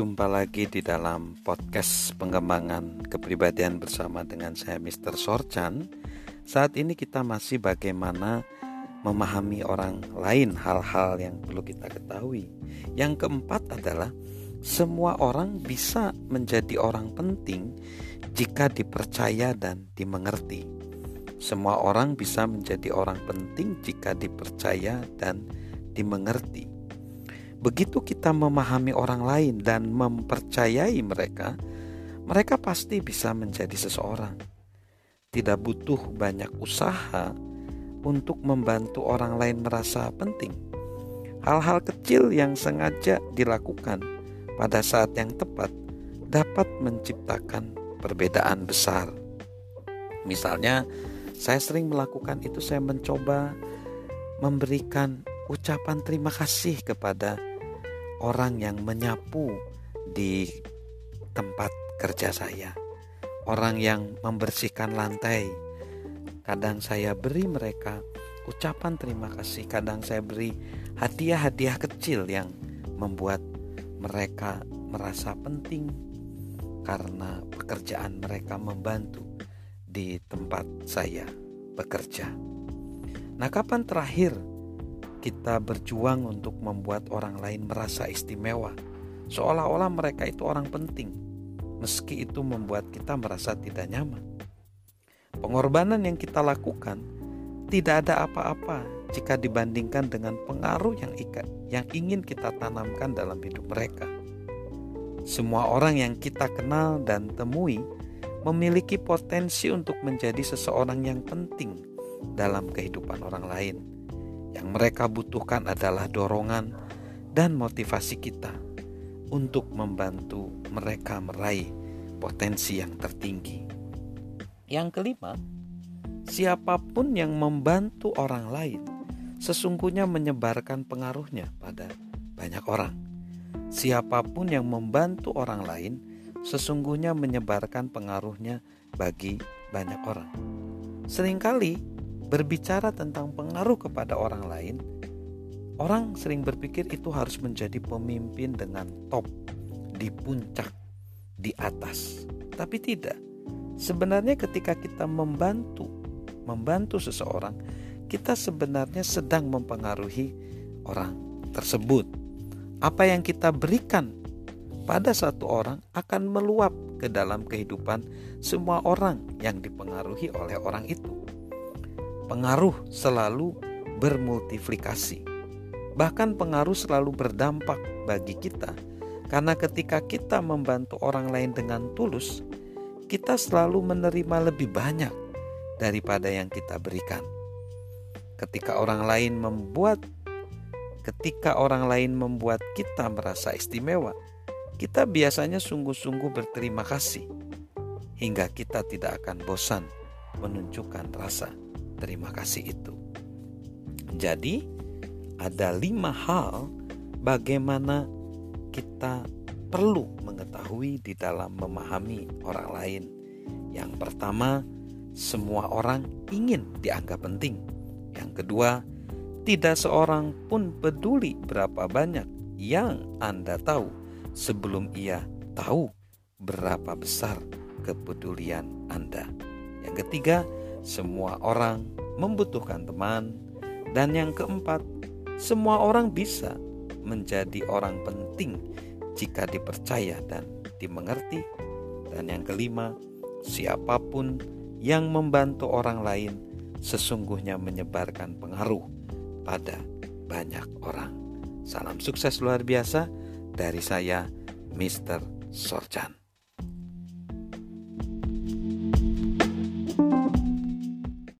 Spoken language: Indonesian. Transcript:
Jumpa lagi di dalam podcast pengembangan kepribadian bersama dengan saya Mr. Sorchan. Saat ini kita masih bagaimana memahami orang lain hal-hal yang perlu kita ketahui. Yang keempat adalah semua orang bisa menjadi orang penting jika dipercaya dan dimengerti. Semua orang bisa menjadi orang penting jika dipercaya dan dimengerti. Begitu kita memahami orang lain dan mempercayai mereka, mereka pasti bisa menjadi seseorang. Tidak butuh banyak usaha untuk membantu orang lain merasa penting. Hal-hal kecil yang sengaja dilakukan pada saat yang tepat dapat menciptakan perbedaan besar. Misalnya, saya sering melakukan itu, saya mencoba memberikan ucapan terima kasih kepada orang yang menyapu di tempat kerja saya, orang yang membersihkan lantai. Kadang saya beri mereka ucapan terima kasih, kadang saya beri hadiah-hadiah kecil yang membuat mereka merasa penting karena pekerjaan mereka membantu di tempat saya bekerja. Nah, kapan terakhir kita berjuang untuk membuat orang lain merasa istimewa, seolah-olah mereka itu orang penting, meski itu membuat kita merasa tidak nyaman. Pengorbanan yang kita lakukan tidak ada apa-apa jika dibandingkan dengan pengaruh yang ikat yang ingin kita tanamkan dalam hidup mereka. Semua orang yang kita kenal dan temui memiliki potensi untuk menjadi seseorang yang penting dalam kehidupan orang lain yang mereka butuhkan adalah dorongan dan motivasi kita untuk membantu mereka meraih potensi yang tertinggi. Yang kelima, siapa pun yang membantu orang lain sesungguhnya menyebarkan pengaruhnya pada banyak orang. Siapa pun yang membantu orang lain sesungguhnya menyebarkan pengaruhnya bagi banyak orang. Seringkali berbicara tentang pengaruh kepada orang lain, orang sering berpikir itu harus menjadi pemimpin dengan top, di puncak, di atas. Tapi tidak. Sebenarnya ketika kita membantu, membantu seseorang, kita sebenarnya sedang mempengaruhi orang tersebut. Apa yang kita berikan pada satu orang akan meluap ke dalam kehidupan semua orang yang dipengaruhi oleh orang itu pengaruh selalu bermultiplikasi. Bahkan pengaruh selalu berdampak bagi kita karena ketika kita membantu orang lain dengan tulus, kita selalu menerima lebih banyak daripada yang kita berikan. Ketika orang lain membuat ketika orang lain membuat kita merasa istimewa, kita biasanya sungguh-sungguh berterima kasih hingga kita tidak akan bosan menunjukkan rasa terima kasih itu. Jadi, ada lima hal bagaimana kita perlu mengetahui di dalam memahami orang lain. Yang pertama, semua orang ingin dianggap penting. Yang kedua, tidak seorang pun peduli berapa banyak yang Anda tahu sebelum ia tahu berapa besar kepedulian Anda. Yang ketiga, semua orang membutuhkan teman. Dan yang keempat, semua orang bisa menjadi orang penting jika dipercaya dan dimengerti. Dan yang kelima, siapa pun yang membantu orang lain sesungguhnya menyebarkan pengaruh pada banyak orang. Salam sukses luar biasa dari saya, Mr. Sorchan.